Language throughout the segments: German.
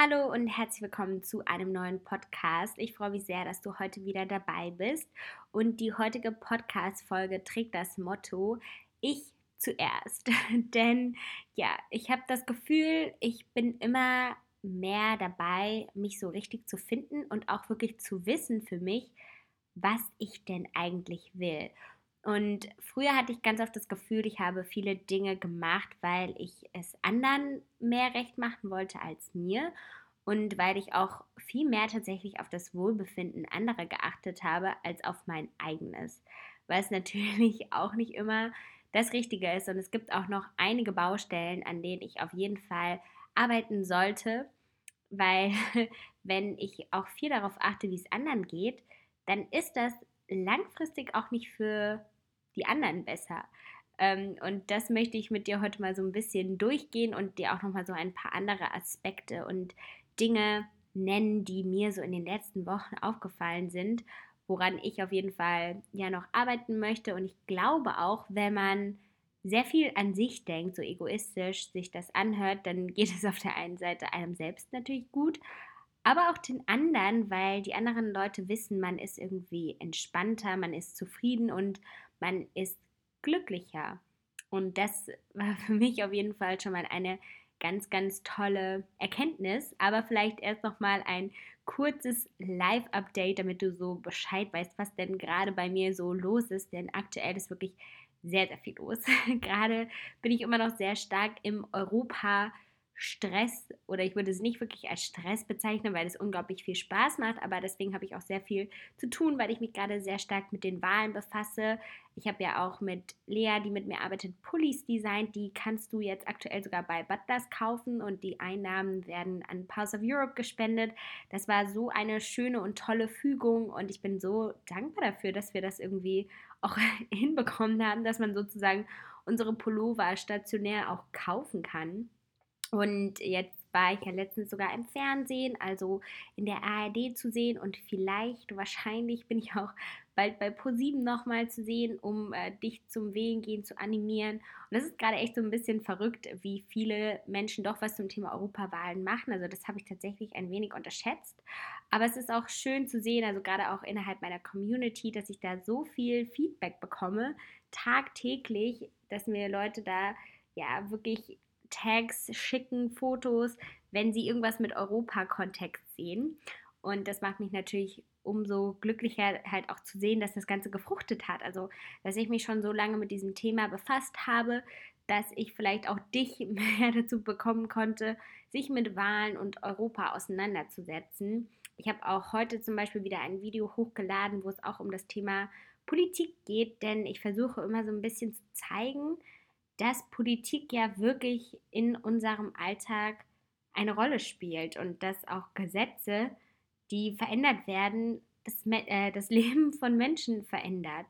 Hallo und herzlich willkommen zu einem neuen Podcast. Ich freue mich sehr, dass du heute wieder dabei bist. Und die heutige Podcast-Folge trägt das Motto: Ich zuerst. Denn ja, ich habe das Gefühl, ich bin immer mehr dabei, mich so richtig zu finden und auch wirklich zu wissen für mich, was ich denn eigentlich will. Und früher hatte ich ganz oft das Gefühl, ich habe viele Dinge gemacht, weil ich es anderen mehr recht machen wollte als mir und weil ich auch viel mehr tatsächlich auf das Wohlbefinden anderer geachtet habe als auf mein eigenes. Es natürlich auch nicht immer das Richtige ist und es gibt auch noch einige Baustellen, an denen ich auf jeden Fall arbeiten sollte, weil wenn ich auch viel darauf achte, wie es anderen geht, dann ist das langfristig auch nicht für die anderen besser. Ähm, und das möchte ich mit dir heute mal so ein bisschen durchgehen und dir auch nochmal so ein paar andere Aspekte und Dinge nennen, die mir so in den letzten Wochen aufgefallen sind, woran ich auf jeden Fall ja noch arbeiten möchte. Und ich glaube auch, wenn man sehr viel an sich denkt, so egoistisch sich das anhört, dann geht es auf der einen Seite einem selbst natürlich gut, aber auch den anderen, weil die anderen Leute wissen, man ist irgendwie entspannter, man ist zufrieden und man ist glücklicher. Und das war für mich auf jeden Fall schon mal eine ganz, ganz tolle Erkenntnis. Aber vielleicht erst noch mal ein kurzes Live-Update, damit du so Bescheid weißt, was denn gerade bei mir so los ist. Denn aktuell ist wirklich sehr, sehr viel los. gerade bin ich immer noch sehr stark im Europa- Stress oder ich würde es nicht wirklich als Stress bezeichnen, weil es unglaublich viel Spaß macht, aber deswegen habe ich auch sehr viel zu tun, weil ich mich gerade sehr stark mit den Wahlen befasse. Ich habe ja auch mit Lea, die mit mir arbeitet, Pullis designt. Die kannst du jetzt aktuell sogar bei Butlers kaufen und die Einnahmen werden an Pulse of Europe gespendet. Das war so eine schöne und tolle Fügung und ich bin so dankbar dafür, dass wir das irgendwie auch hinbekommen haben, dass man sozusagen unsere Pullover stationär auch kaufen kann. Und jetzt war ich ja letztens sogar im Fernsehen, also in der ARD zu sehen und vielleicht, wahrscheinlich bin ich auch bald bei ProSieben nochmal zu sehen, um äh, dich zum Wählen gehen zu animieren. Und das ist gerade echt so ein bisschen verrückt, wie viele Menschen doch was zum Thema Europawahlen machen. Also das habe ich tatsächlich ein wenig unterschätzt. Aber es ist auch schön zu sehen, also gerade auch innerhalb meiner Community, dass ich da so viel Feedback bekomme, tagtäglich, dass mir Leute da ja wirklich Tags schicken, Fotos, wenn sie irgendwas mit Europa-Kontext sehen. Und das macht mich natürlich umso glücklicher, halt auch zu sehen, dass das Ganze gefruchtet hat. Also, dass ich mich schon so lange mit diesem Thema befasst habe, dass ich vielleicht auch dich mehr dazu bekommen konnte, sich mit Wahlen und Europa auseinanderzusetzen. Ich habe auch heute zum Beispiel wieder ein Video hochgeladen, wo es auch um das Thema Politik geht, denn ich versuche immer so ein bisschen zu zeigen, dass Politik ja wirklich in unserem Alltag eine Rolle spielt und dass auch Gesetze, die verändert werden, das, äh, das Leben von Menschen verändert.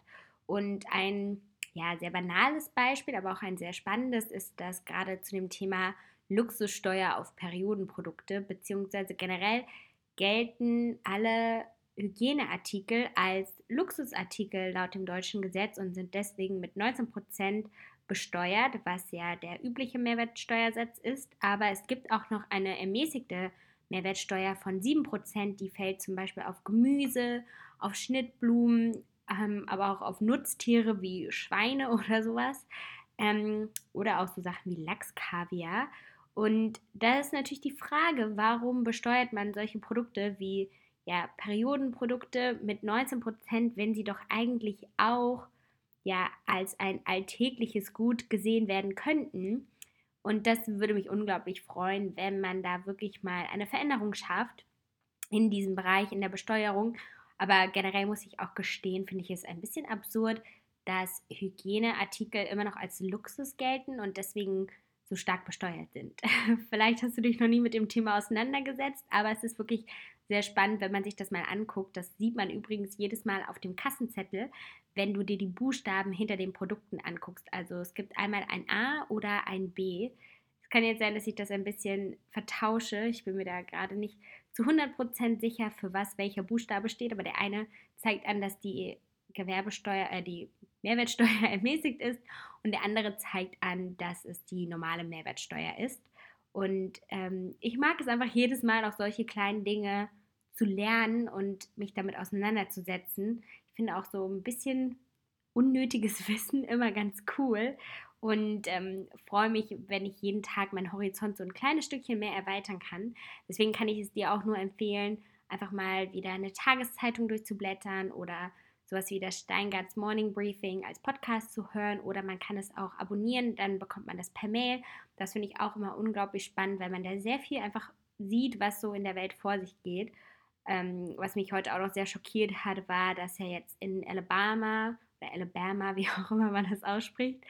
Und ein ja, sehr banales Beispiel, aber auch ein sehr spannendes ist das gerade zu dem Thema Luxussteuer auf Periodenprodukte, beziehungsweise generell gelten alle Hygieneartikel als Luxusartikel laut dem deutschen Gesetz und sind deswegen mit 19 Prozent besteuert, was ja der übliche Mehrwertsteuersatz ist. Aber es gibt auch noch eine ermäßigte Mehrwertsteuer von 7%, die fällt zum Beispiel auf Gemüse, auf Schnittblumen, ähm, aber auch auf Nutztiere wie Schweine oder sowas. Ähm, oder auch so Sachen wie Lachskaviar. Und da ist natürlich die Frage, warum besteuert man solche Produkte wie ja, Periodenprodukte mit 19%, wenn sie doch eigentlich auch ja als ein alltägliches Gut gesehen werden könnten. Und das würde mich unglaublich freuen, wenn man da wirklich mal eine Veränderung schafft in diesem Bereich, in der Besteuerung. Aber generell muss ich auch gestehen, finde ich es ein bisschen absurd, dass Hygieneartikel immer noch als Luxus gelten und deswegen so stark besteuert sind. Vielleicht hast du dich noch nie mit dem Thema auseinandergesetzt, aber es ist wirklich sehr spannend, wenn man sich das mal anguckt. Das sieht man übrigens jedes Mal auf dem Kassenzettel, wenn du dir die Buchstaben hinter den Produkten anguckst. Also es gibt einmal ein A oder ein B. Es kann jetzt sein, dass ich das ein bisschen vertausche. Ich bin mir da gerade nicht zu 100% sicher, für was welcher Buchstabe steht, aber der eine zeigt an, dass die Gewerbesteuer, äh, die Mehrwertsteuer ermäßigt ist und der andere zeigt an, dass es die normale Mehrwertsteuer ist. Und ähm, ich mag es einfach jedes Mal auch solche kleinen Dinge zu lernen und mich damit auseinanderzusetzen. Ich finde auch so ein bisschen unnötiges Wissen immer ganz cool und ähm, freue mich, wenn ich jeden Tag meinen Horizont so ein kleines Stückchen mehr erweitern kann. Deswegen kann ich es dir auch nur empfehlen, einfach mal wieder eine Tageszeitung durchzublättern oder sowas wie das Steingarts Morning Briefing als Podcast zu hören oder man kann es auch abonnieren, dann bekommt man das per Mail. Das finde ich auch immer unglaublich spannend, weil man da sehr viel einfach sieht, was so in der Welt vor sich geht. Ähm, was mich heute auch noch sehr schockiert hat, war, dass ja jetzt in Alabama oder Alabama, wie auch immer man das ausspricht,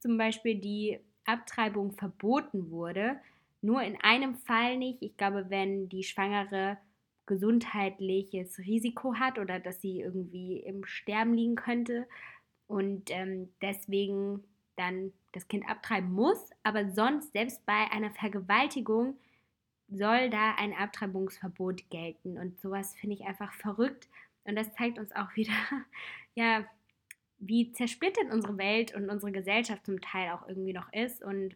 zum Beispiel die Abtreibung verboten wurde. Nur in einem Fall nicht. Ich glaube, wenn die Schwangere gesundheitliches Risiko hat oder dass sie irgendwie im Sterben liegen könnte und ähm, deswegen dann das Kind abtreiben muss. Aber sonst, selbst bei einer Vergewaltigung, soll da ein Abtreibungsverbot gelten. Und sowas finde ich einfach verrückt. Und das zeigt uns auch wieder, ja, wie zersplittert unsere Welt und unsere Gesellschaft zum Teil auch irgendwie noch ist. Und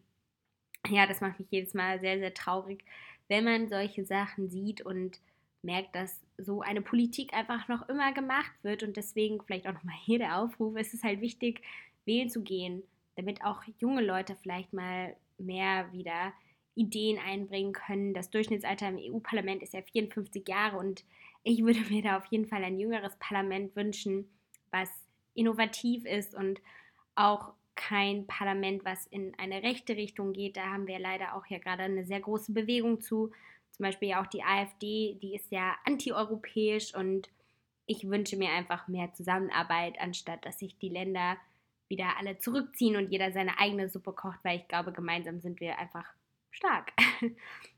ja, das macht mich jedes Mal sehr, sehr traurig, wenn man solche Sachen sieht und merkt, dass so eine Politik einfach noch immer gemacht wird. Und deswegen vielleicht auch nochmal hier der Aufruf, es ist halt wichtig, wählen zu gehen, damit auch junge Leute vielleicht mal mehr wieder Ideen einbringen können. Das Durchschnittsalter im EU-Parlament ist ja 54 Jahre und ich würde mir da auf jeden Fall ein jüngeres Parlament wünschen, was innovativ ist und auch kein Parlament, was in eine rechte Richtung geht. Da haben wir leider auch ja gerade eine sehr große Bewegung zu. Zum Beispiel ja auch die AfD, die ist ja antieuropäisch und ich wünsche mir einfach mehr Zusammenarbeit, anstatt dass sich die Länder wieder alle zurückziehen und jeder seine eigene Suppe kocht, weil ich glaube, gemeinsam sind wir einfach stark.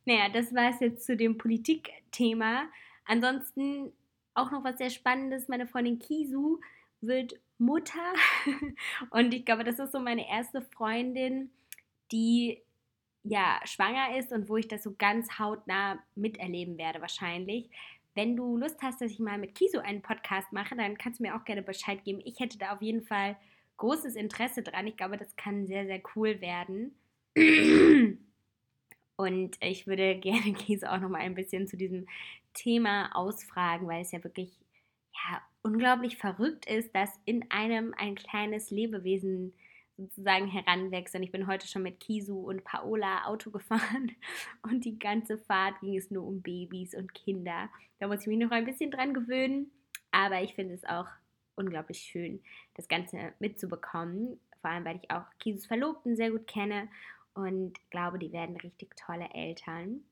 naja, das war es jetzt zu dem Politikthema. Ansonsten auch noch was sehr Spannendes. Meine Freundin Kisu wird Mutter. Und ich glaube, das ist so meine erste Freundin, die ja schwanger ist und wo ich das so ganz hautnah miterleben werde wahrscheinlich. Wenn du Lust hast, dass ich mal mit Kiso einen Podcast mache, dann kannst du mir auch gerne Bescheid geben. Ich hätte da auf jeden Fall großes Interesse dran. Ich glaube, das kann sehr, sehr cool werden. Und ich würde gerne Kiso auch noch mal ein bisschen zu diesem Thema ausfragen, weil es ja wirklich ja, unglaublich verrückt ist, dass in einem ein kleines Lebewesen sozusagen heranwächst. Und ich bin heute schon mit Kisu und Paola Auto gefahren und die ganze Fahrt ging es nur um Babys und Kinder. Da muss ich mich noch ein bisschen dran gewöhnen, aber ich finde es auch unglaublich schön, das Ganze mitzubekommen. Vor allem, weil ich auch Kisus Verlobten sehr gut kenne und glaube, die werden richtig tolle Eltern.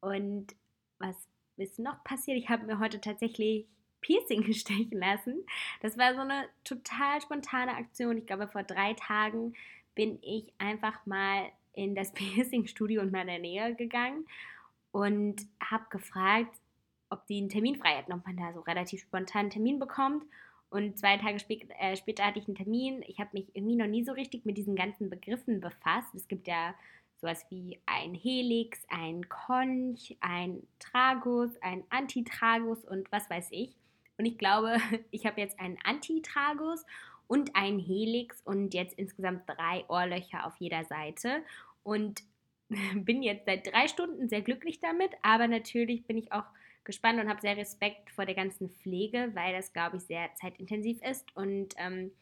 Und was ist noch passiert? Ich habe mir heute tatsächlich Piercing stechen lassen. Das war so eine total spontane Aktion. Ich glaube, vor drei Tagen bin ich einfach mal in das Piercing-Studio in meiner Nähe gegangen und habe gefragt, ob die einen Termin frei hätten, ob man da so relativ spontan einen Termin bekommt. Und zwei Tage spät, äh, später hatte ich einen Termin. Ich habe mich irgendwie noch nie so richtig mit diesen ganzen Begriffen befasst. Es gibt ja sowas wie ein Helix, ein Konch, ein Tragus, ein Antitragus und was weiß ich. Und ich glaube, ich habe jetzt einen Antitragus und einen Helix und jetzt insgesamt drei Ohrlöcher auf jeder Seite. Und bin jetzt seit drei Stunden sehr glücklich damit, aber natürlich bin ich auch gespannt und habe sehr Respekt vor der ganzen Pflege, weil das, glaube ich, sehr zeitintensiv ist. Und ähm,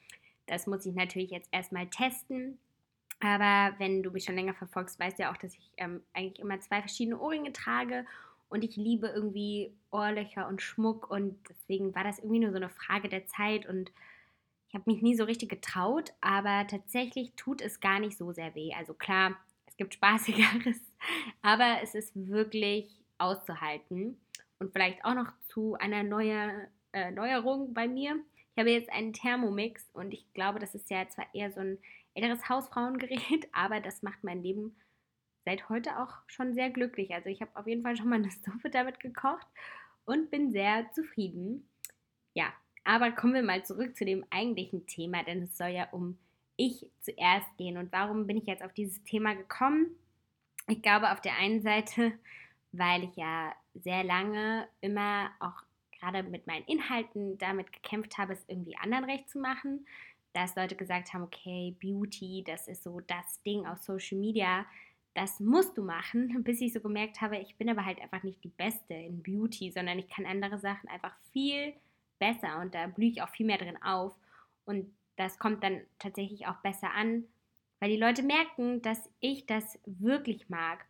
das muss ich natürlich jetzt erstmal testen. Aber wenn du mich schon länger verfolgst, weißt du ja auch, dass ich ähm, eigentlich immer zwei verschiedene Ohrringe trage und ich liebe irgendwie Ohrlöcher und Schmuck und deswegen war das irgendwie nur so eine Frage der Zeit und ich habe mich nie so richtig getraut, aber tatsächlich tut es gar nicht so sehr weh. Also klar, es gibt spaßigeres, aber es ist wirklich auszuhalten und vielleicht auch noch zu einer neue, äh, Neuerung bei mir. Ich habe jetzt einen Thermomix und ich glaube, das ist ja zwar eher so ein älteres Hausfrauengerät, aber das macht mein Leben seit heute auch schon sehr glücklich. Also ich habe auf jeden Fall schon mal eine Suppe damit gekocht und bin sehr zufrieden. Ja, aber kommen wir mal zurück zu dem eigentlichen Thema, denn es soll ja um ich zuerst gehen. Und warum bin ich jetzt auf dieses Thema gekommen? Ich glaube auf der einen Seite, weil ich ja sehr lange immer auch gerade mit meinen Inhalten damit gekämpft habe, es irgendwie anderen recht zu machen. Dass Leute gesagt haben, okay, Beauty, das ist so das Ding auf Social Media das musst du machen, bis ich so gemerkt habe, ich bin aber halt einfach nicht die Beste in Beauty, sondern ich kann andere Sachen einfach viel besser und da blühe ich auch viel mehr drin auf. Und das kommt dann tatsächlich auch besser an, weil die Leute merken, dass ich das wirklich mag.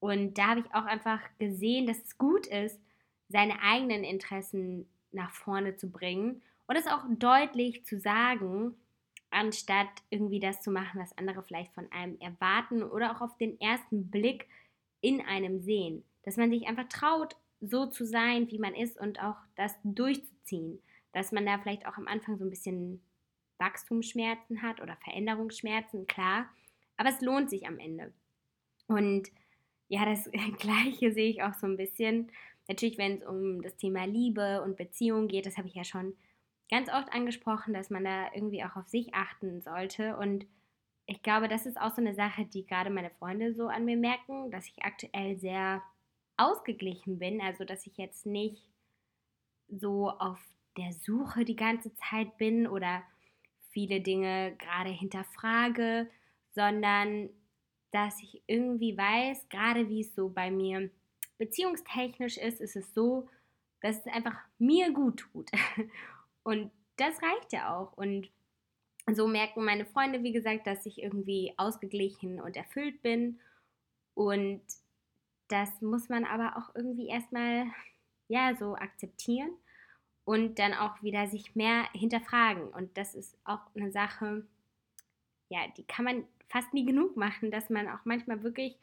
Und da habe ich auch einfach gesehen, dass es gut ist, seine eigenen Interessen nach vorne zu bringen und es auch deutlich zu sagen, anstatt irgendwie das zu machen, was andere vielleicht von einem erwarten oder auch auf den ersten Blick in einem sehen. Dass man sich einfach traut, so zu sein, wie man ist und auch das durchzuziehen. Dass man da vielleicht auch am Anfang so ein bisschen Wachstumsschmerzen hat oder Veränderungsschmerzen, klar. Aber es lohnt sich am Ende. Und ja, das Gleiche sehe ich auch so ein bisschen. Natürlich, wenn es um das Thema Liebe und Beziehung geht, das habe ich ja schon ganz oft angesprochen, dass man da irgendwie auch auf sich achten sollte. Und ich glaube, das ist auch so eine Sache, die gerade meine Freunde so an mir merken, dass ich aktuell sehr ausgeglichen bin. Also, dass ich jetzt nicht so auf der Suche die ganze Zeit bin oder viele Dinge gerade hinterfrage, sondern dass ich irgendwie weiß, gerade wie es so bei mir beziehungstechnisch ist, ist es so, dass es einfach mir gut tut. Und das reicht ja auch. Und so merken meine Freunde, wie gesagt, dass ich irgendwie ausgeglichen und erfüllt bin. Und das muss man aber auch irgendwie erstmal, ja, so akzeptieren und dann auch wieder sich mehr hinterfragen. Und das ist auch eine Sache, ja, die kann man fast nie genug machen, dass man auch manchmal wirklich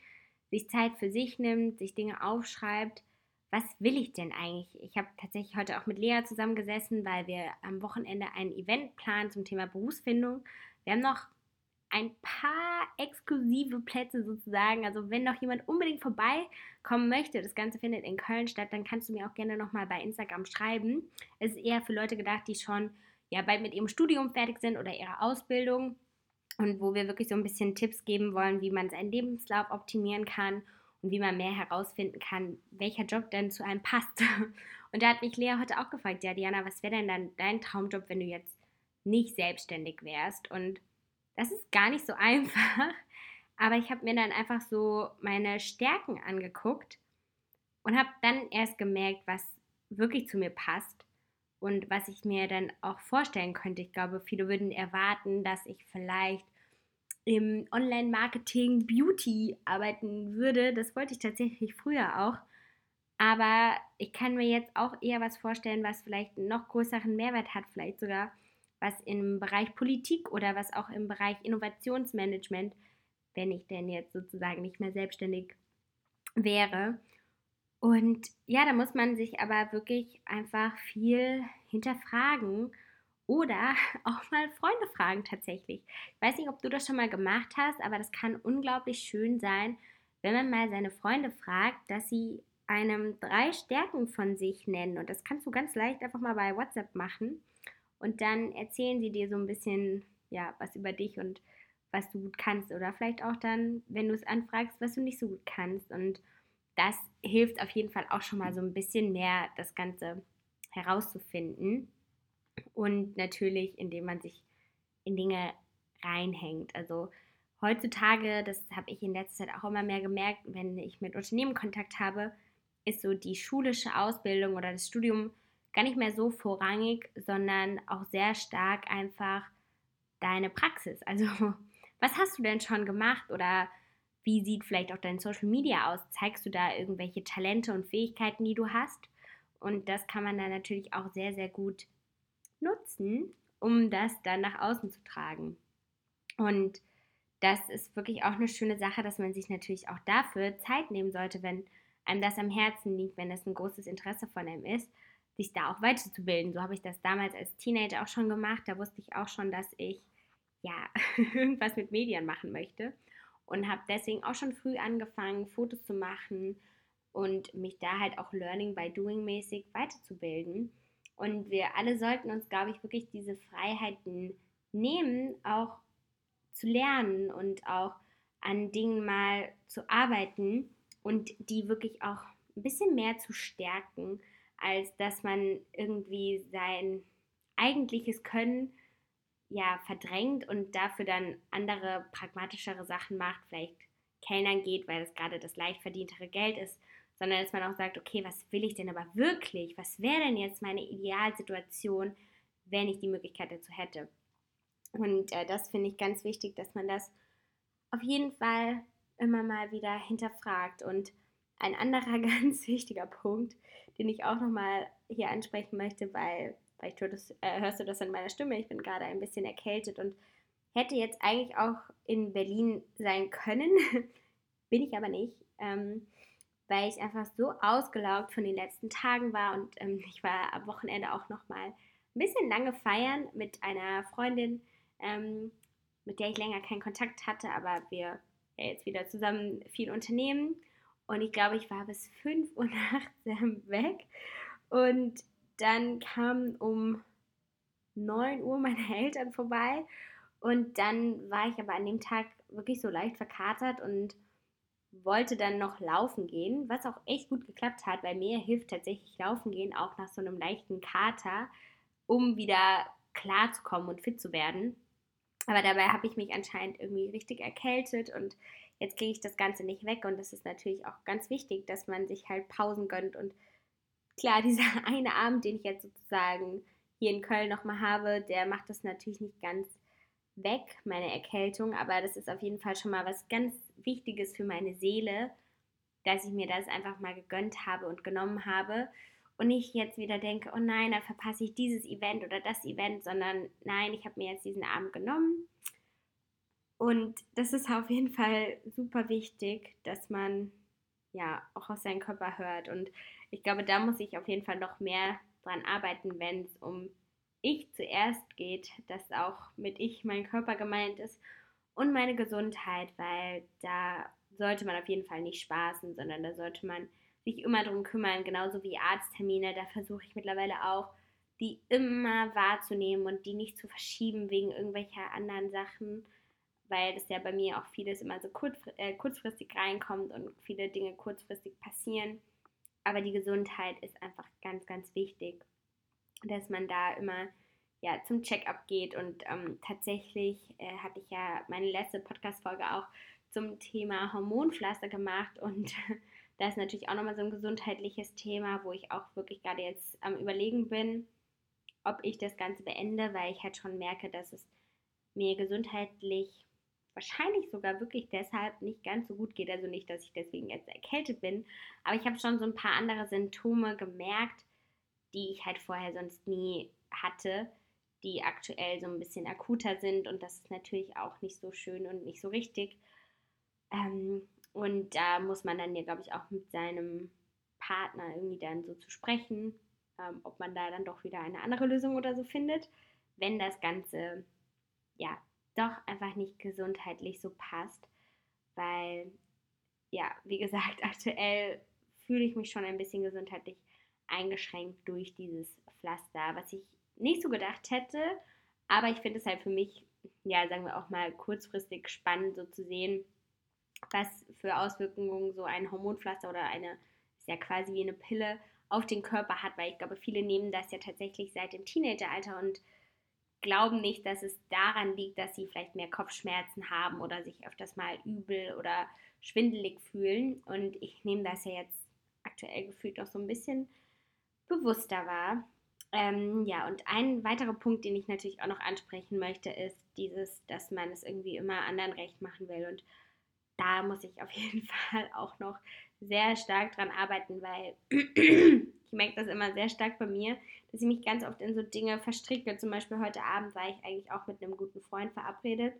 sich Zeit für sich nimmt, sich Dinge aufschreibt. Was will ich denn eigentlich? Ich habe tatsächlich heute auch mit Lea zusammengesessen, weil wir am Wochenende ein Event planen zum Thema Berufsfindung. Wir haben noch ein paar exklusive Plätze sozusagen. Also wenn noch jemand unbedingt vorbeikommen möchte, das Ganze findet in Köln statt, dann kannst du mir auch gerne nochmal bei Instagram schreiben. Es ist eher für Leute gedacht, die schon ja bald mit ihrem Studium fertig sind oder ihrer Ausbildung und wo wir wirklich so ein bisschen Tipps geben wollen, wie man seinen Lebenslauf optimieren kann und wie man mehr herausfinden kann, welcher Job denn zu einem passt. Und da hat mich Lea heute auch gefragt, ja Diana, was wäre denn dann dein Traumjob, wenn du jetzt nicht selbstständig wärst? Und das ist gar nicht so einfach, aber ich habe mir dann einfach so meine Stärken angeguckt und habe dann erst gemerkt, was wirklich zu mir passt und was ich mir dann auch vorstellen könnte. Ich glaube, viele würden erwarten, dass ich vielleicht im Online-Marketing Beauty arbeiten würde. Das wollte ich tatsächlich früher auch. Aber ich kann mir jetzt auch eher was vorstellen, was vielleicht einen noch größeren Mehrwert hat, vielleicht sogar was im Bereich Politik oder was auch im Bereich Innovationsmanagement, wenn ich denn jetzt sozusagen nicht mehr selbstständig wäre. Und ja, da muss man sich aber wirklich einfach viel hinterfragen oder auch mal Freunde fragen tatsächlich. Ich weiß nicht, ob du das schon mal gemacht hast, aber das kann unglaublich schön sein, wenn man mal seine Freunde fragt, dass sie einem drei Stärken von sich nennen. Und das kannst du ganz leicht einfach mal bei WhatsApp machen. Und dann erzählen sie dir so ein bisschen, ja, was über dich und was du gut kannst. Oder vielleicht auch dann, wenn du es anfragst, was du nicht so gut kannst. Und das hilft auf jeden Fall auch schon mal so ein bisschen mehr, das Ganze herauszufinden. Und natürlich, indem man sich in Dinge reinhängt. Also heutzutage, das habe ich in letzter Zeit auch immer mehr gemerkt, wenn ich mit Unternehmen Kontakt habe, ist so die schulische Ausbildung oder das Studium gar nicht mehr so vorrangig, sondern auch sehr stark einfach deine Praxis. Also, was hast du denn schon gemacht oder wie sieht vielleicht auch dein Social Media aus? Zeigst du da irgendwelche Talente und Fähigkeiten, die du hast? Und das kann man dann natürlich auch sehr, sehr gut nutzen, um das dann nach außen zu tragen. Und das ist wirklich auch eine schöne Sache, dass man sich natürlich auch dafür Zeit nehmen sollte, wenn einem das am Herzen liegt, wenn das ein großes Interesse von einem ist, sich da auch weiterzubilden. So habe ich das damals als Teenager auch schon gemacht. Da wusste ich auch schon, dass ich ja irgendwas mit Medien machen möchte und habe deswegen auch schon früh angefangen, Fotos zu machen und mich da halt auch Learning by Doing mäßig weiterzubilden. Und wir alle sollten uns, glaube ich, wirklich diese Freiheiten nehmen, auch zu lernen und auch an Dingen mal zu arbeiten und die wirklich auch ein bisschen mehr zu stärken, als dass man irgendwie sein eigentliches Können ja verdrängt und dafür dann andere pragmatischere Sachen macht, vielleicht Kellnern geht, weil es gerade das leicht verdientere Geld ist, sondern dass man auch sagt, okay, was will ich denn aber wirklich? Was wäre denn jetzt meine Idealsituation, wenn ich die Möglichkeit dazu hätte? Und äh, das finde ich ganz wichtig, dass man das auf jeden Fall immer mal wieder hinterfragt. Und ein anderer ganz wichtiger Punkt, den ich auch nochmal hier ansprechen möchte, weil vielleicht hörst, äh, hörst du das in meiner Stimme, ich bin gerade ein bisschen erkältet und hätte jetzt eigentlich auch in Berlin sein können, bin ich aber nicht, ähm, weil ich einfach so ausgelaugt von den letzten Tagen war und ähm, ich war am Wochenende auch nochmal ein bisschen lange feiern mit einer Freundin, ähm, mit der ich länger keinen Kontakt hatte, aber wir ja, jetzt wieder zusammen viel unternehmen. Und ich glaube, ich war bis 5 Uhr nachts weg. Und dann kamen um 9 Uhr meine Eltern vorbei. Und dann war ich aber an dem Tag wirklich so leicht verkatert und wollte dann noch laufen gehen, was auch echt gut geklappt hat, weil mir hilft tatsächlich laufen gehen auch nach so einem leichten Kater, um wieder klar zu kommen und fit zu werden. Aber dabei habe ich mich anscheinend irgendwie richtig erkältet und jetzt kriege ich das Ganze nicht weg. Und das ist natürlich auch ganz wichtig, dass man sich halt Pausen gönnt. Und klar, dieser eine Abend, den ich jetzt sozusagen hier in Köln nochmal habe, der macht das natürlich nicht ganz weg, meine Erkältung. Aber das ist auf jeden Fall schon mal was ganz Wichtiges für meine Seele, dass ich mir das einfach mal gegönnt habe und genommen habe und nicht jetzt wieder denke, oh nein, da verpasse ich dieses Event oder das Event, sondern nein, ich habe mir jetzt diesen Abend genommen. Und das ist auf jeden Fall super wichtig, dass man ja auch auf seinen Körper hört. Und ich glaube, da muss ich auf jeden Fall noch mehr dran arbeiten, wenn es um ich zuerst geht, dass auch mit ich mein Körper gemeint ist und meine Gesundheit, weil da sollte man auf jeden Fall nicht spaßen, sondern da sollte man sich immer darum kümmern, genauso wie Arzttermine. Da versuche ich mittlerweile auch, die immer wahrzunehmen und die nicht zu verschieben wegen irgendwelcher anderen Sachen, weil das ja bei mir auch vieles immer so äh, kurzfristig reinkommt und viele Dinge kurzfristig passieren. Aber die Gesundheit ist einfach ganz, ganz wichtig, dass man da immer ja, zum Check-up geht. Und ähm, tatsächlich äh, hatte ich ja meine letzte Podcast-Folge auch zum Thema Hormonpflaster gemacht und Da ist natürlich auch nochmal so ein gesundheitliches Thema, wo ich auch wirklich gerade jetzt am Überlegen bin, ob ich das Ganze beende, weil ich halt schon merke, dass es mir gesundheitlich wahrscheinlich sogar wirklich deshalb nicht ganz so gut geht. Also nicht, dass ich deswegen jetzt erkältet bin, aber ich habe schon so ein paar andere Symptome gemerkt, die ich halt vorher sonst nie hatte, die aktuell so ein bisschen akuter sind und das ist natürlich auch nicht so schön und nicht so richtig. Ähm, und da muss man dann ja, glaube ich, auch mit seinem Partner irgendwie dann so zu sprechen, ähm, ob man da dann doch wieder eine andere Lösung oder so findet, wenn das Ganze ja doch einfach nicht gesundheitlich so passt. Weil, ja, wie gesagt, aktuell fühle ich mich schon ein bisschen gesundheitlich eingeschränkt durch dieses Pflaster, was ich nicht so gedacht hätte. Aber ich finde es halt für mich, ja, sagen wir auch mal kurzfristig spannend, so zu sehen, was für Auswirkungen so ein Hormonpflaster oder eine, ist ja quasi wie eine Pille, auf den Körper hat, weil ich glaube, viele nehmen das ja tatsächlich seit dem Teenageralter und glauben nicht, dass es daran liegt, dass sie vielleicht mehr Kopfschmerzen haben oder sich öfters mal übel oder schwindelig fühlen. Und ich nehme das ja jetzt aktuell gefühlt noch so ein bisschen bewusster wahr. Ähm, ja, und ein weiterer Punkt, den ich natürlich auch noch ansprechen möchte, ist dieses, dass man es irgendwie immer anderen recht machen will und da muss ich auf jeden Fall auch noch sehr stark dran arbeiten, weil ich merke das immer sehr stark bei mir, dass ich mich ganz oft in so Dinge verstricke. Zum Beispiel heute Abend war ich eigentlich auch mit einem guten Freund verabredet,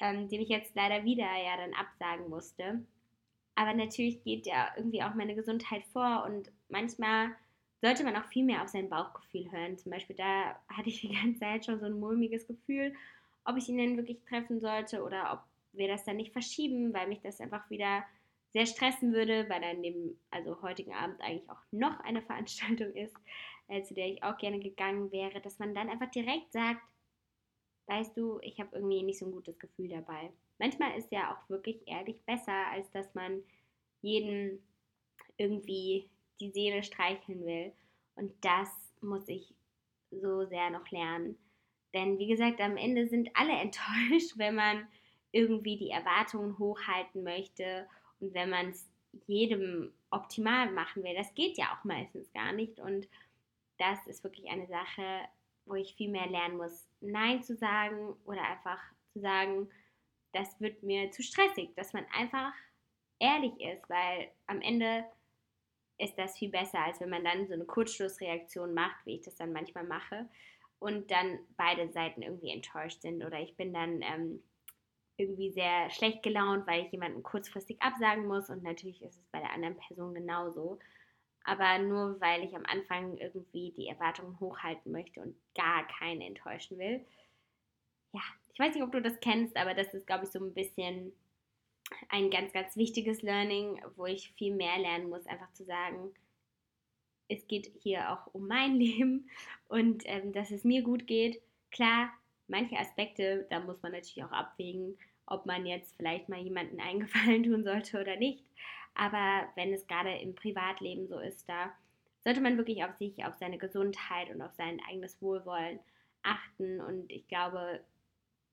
ähm, dem ich jetzt leider wieder ja dann absagen musste. Aber natürlich geht ja irgendwie auch meine Gesundheit vor und manchmal sollte man auch viel mehr auf sein Bauchgefühl hören. Zum Beispiel da hatte ich die ganze Zeit schon so ein mulmiges Gefühl, ob ich ihn denn wirklich treffen sollte oder ob wir das dann nicht verschieben, weil mich das einfach wieder sehr stressen würde, weil dann dem, also heutigen Abend eigentlich auch noch eine Veranstaltung ist, äh, zu der ich auch gerne gegangen wäre, dass man dann einfach direkt sagt, weißt du, ich habe irgendwie nicht so ein gutes Gefühl dabei. Manchmal ist ja auch wirklich ehrlich besser, als dass man jeden irgendwie die Seele streicheln will. Und das muss ich so sehr noch lernen. Denn wie gesagt, am Ende sind alle enttäuscht, wenn man irgendwie die Erwartungen hochhalten möchte und wenn man es jedem optimal machen will, das geht ja auch meistens gar nicht. Und das ist wirklich eine Sache, wo ich viel mehr lernen muss, Nein zu sagen oder einfach zu sagen, das wird mir zu stressig, dass man einfach ehrlich ist, weil am Ende ist das viel besser, als wenn man dann so eine Kurzschlussreaktion macht, wie ich das dann manchmal mache, und dann beide Seiten irgendwie enttäuscht sind oder ich bin dann ähm, irgendwie sehr schlecht gelaunt, weil ich jemanden kurzfristig absagen muss und natürlich ist es bei der anderen Person genauso. Aber nur weil ich am Anfang irgendwie die Erwartungen hochhalten möchte und gar keine enttäuschen will. Ja, ich weiß nicht, ob du das kennst, aber das ist, glaube ich, so ein bisschen ein ganz, ganz wichtiges Learning, wo ich viel mehr lernen muss, einfach zu sagen, es geht hier auch um mein Leben und ähm, dass es mir gut geht. Klar, manche Aspekte, da muss man natürlich auch abwägen, ob man jetzt vielleicht mal jemanden eingefallen tun sollte oder nicht. Aber wenn es gerade im Privatleben so ist, da sollte man wirklich auf sich, auf seine Gesundheit und auf sein eigenes Wohlwollen achten. Und ich glaube,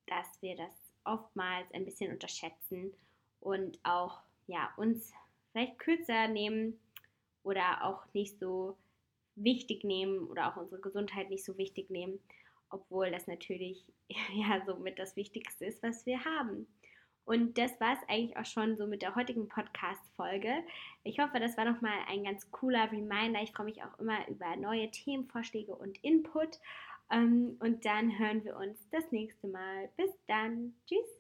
dass wir das oftmals ein bisschen unterschätzen und auch ja, uns vielleicht kürzer nehmen oder auch nicht so wichtig nehmen oder auch unsere Gesundheit nicht so wichtig nehmen, obwohl das natürlich ja somit das Wichtigste ist, was wir haben. Und das war es eigentlich auch schon so mit der heutigen Podcast-Folge. Ich hoffe, das war nochmal ein ganz cooler Reminder. Ich freue mich auch immer über neue Themenvorschläge und Input. Ähm, und dann hören wir uns das nächste Mal. Bis dann. Tschüss.